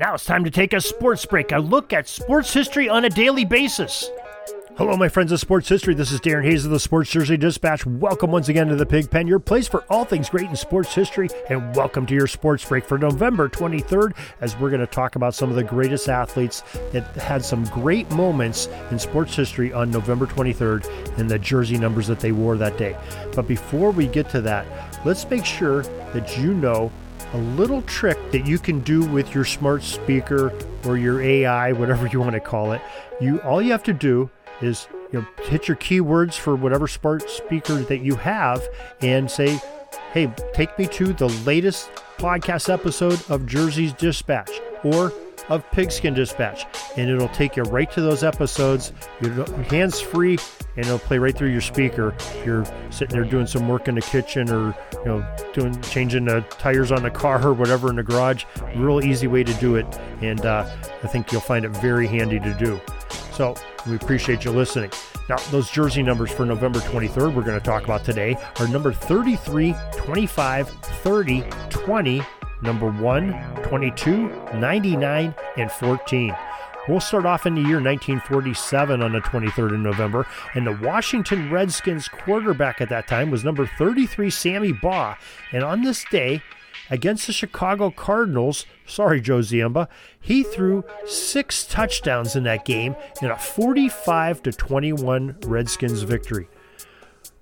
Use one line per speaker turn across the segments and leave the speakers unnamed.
Now it's time to take a sports break, a look at sports history on a daily basis. Hello, my friends of sports history. This is Darren Hayes of the Sports Jersey Dispatch. Welcome once again to the Pig Pen, your place for all things great in sports history, and welcome to your sports break for November 23rd, as we're going to talk about some of the greatest athletes that had some great moments in sports history on November 23rd and the jersey numbers that they wore that day. But before we get to that, let's make sure that you know a little trick that you can do with your smart speaker or your AI, whatever you want to call it. You all you have to do is you know, hit your keywords for whatever smart speaker that you have and say, "Hey, take me to the latest podcast episode of Jersey's Dispatch or of Pigskin Dispatch, and it'll take you right to those episodes. Your hands free, and it'll play right through your speaker. If you're sitting there doing some work in the kitchen, or you know, doing changing the tires on the car or whatever in the garage, real easy way to do it, and uh, I think you'll find it very handy to do. So we appreciate you listening. Now, those jersey numbers for November 23rd we're going to talk about today are number 33, 25, 30, 20, number 1, 22, 99, and 14. We'll start off in the year 1947 on the 23rd of November, and the Washington Redskins quarterback at that time was number 33, Sammy Baugh. And on this day, against the Chicago Cardinals, sorry, Joe Ziemba, he threw six touchdowns in that game in a 45 to 21 Redskins victory.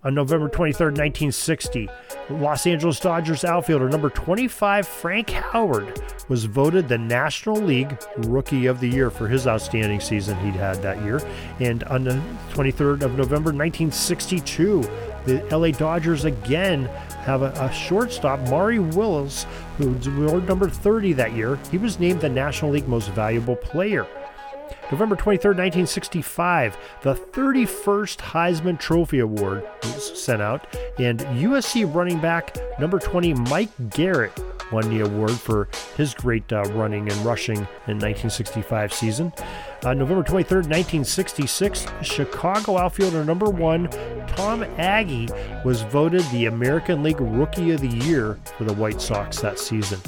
On November 23, 1960, Los Angeles Dodgers outfielder number 25, Frank Howard, was voted the National League Rookie of the Year for his outstanding season he'd had that year. And on the 23rd of November, 1962, the LA Dodgers again have a, a, shortstop, Maury Wills, who wore number 30 that year. He was named the National League Most Valuable Player. November 23, 1965, the 31st Heisman Trophy Award was sent out, and USC running back number 20 Mike Garrett won the award for his great uh, running and rushing in 1965 season. Uh, November 23, 1966, Chicago outfielder number one Tommie Agee, was voted the American League Rookie of the Year for the White Sox that season.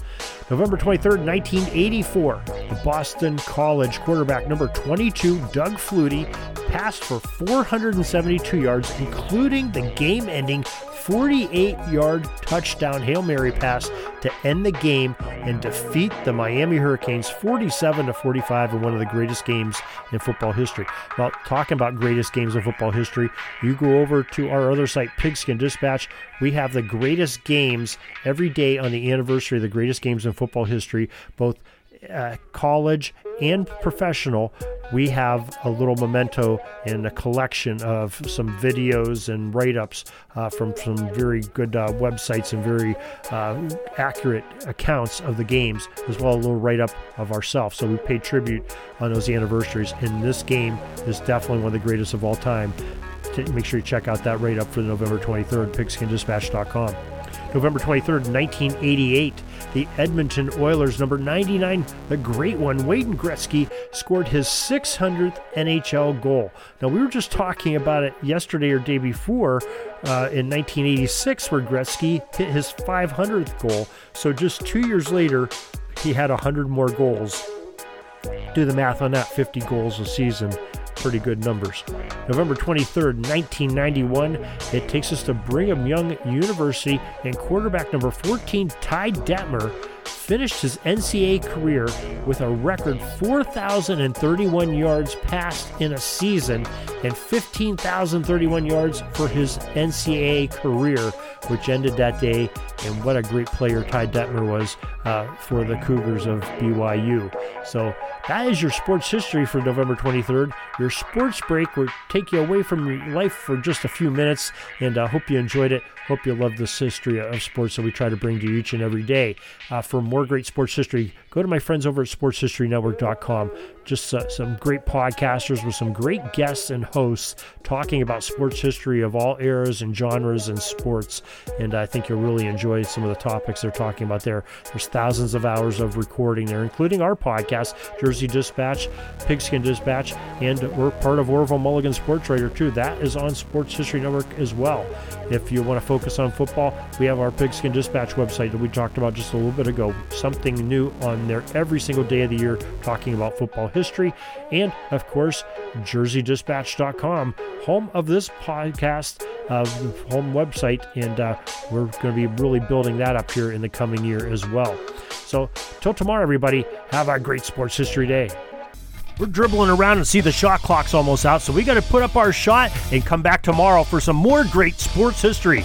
November 23rd, 1984, the Boston College quarterback number 22, Doug Flutie, passed for 472 yards, including the game ending 48 yard touchdown Hail Mary pass to end the game and defeat the Miami Hurricanes 47 to 45 in one of the greatest games in football history. Well, talking about greatest games in football history, you go over to our other site, Pigskin Dispatch. We have the greatest games every day on the anniversary of the greatest games in football history, both uh, college and professional, we have a little memento and a collection of some videos and write ups uh, from some very good uh, websites and very uh, accurate accounts of the games, as well as a little write up of ourselves. So we pay tribute on those anniversaries. And this game is definitely one of the greatest of all time. Make sure you check out that write up for the November 23rd, pigskindispatch.com. November 23rd, 1988, the Edmonton Oilers, number 99, the great one, Wayne Gretzky, scored his 600th NHL goal. Now, we were just talking about it yesterday or day before uh, in 1986, where Gretzky hit his 500th goal. So just two years later, he had 100 more goals. Do the math on that 50 goals a season pretty good numbers. November 23rd, 1991, it takes us to Brigham Young University, and quarterback number 14, Ty Detmer, finished his NCAA career with a record 4,031 yards passed in a season and 15,031 yards for his NCAA career, which ended that day. And what a great player Ty Detmer was uh, for the Cougars of BYU. So that is your sports history for November 23rd. Your sports break will take you away from your life for just a few minutes, and I uh, hope you enjoyed it. Hope you love this history of sports that we try to bring to you each and every day. Uh, for more more great sports history, go to my friends over at sportshistorynetwork.com. Just uh, some great podcasters with some great guests and hosts talking about sports history of all eras and genres and sports. And I think you'll really enjoy some of the topics they're talking about there. There's thousands of hours of recording there, including our podcast, Jersey Dispatch, Pigskin Dispatch, and we're part of Orville Mulligan Sports Writer too. That is on Sports History Network as well. If you want to focus on football, we have our Pigskin Dispatch website that we talked about just a little bit ago. Something new on there every single day of the year talking about football history. And of course, jerseydispatch.com, home of this podcast, uh, home website. And uh, we're going to be really building that up here in the coming year as well. So, till tomorrow, everybody, have a great sports history day. We're dribbling around and see the shot clock's almost out, so we got to put up our shot and come back tomorrow for some more great sports history.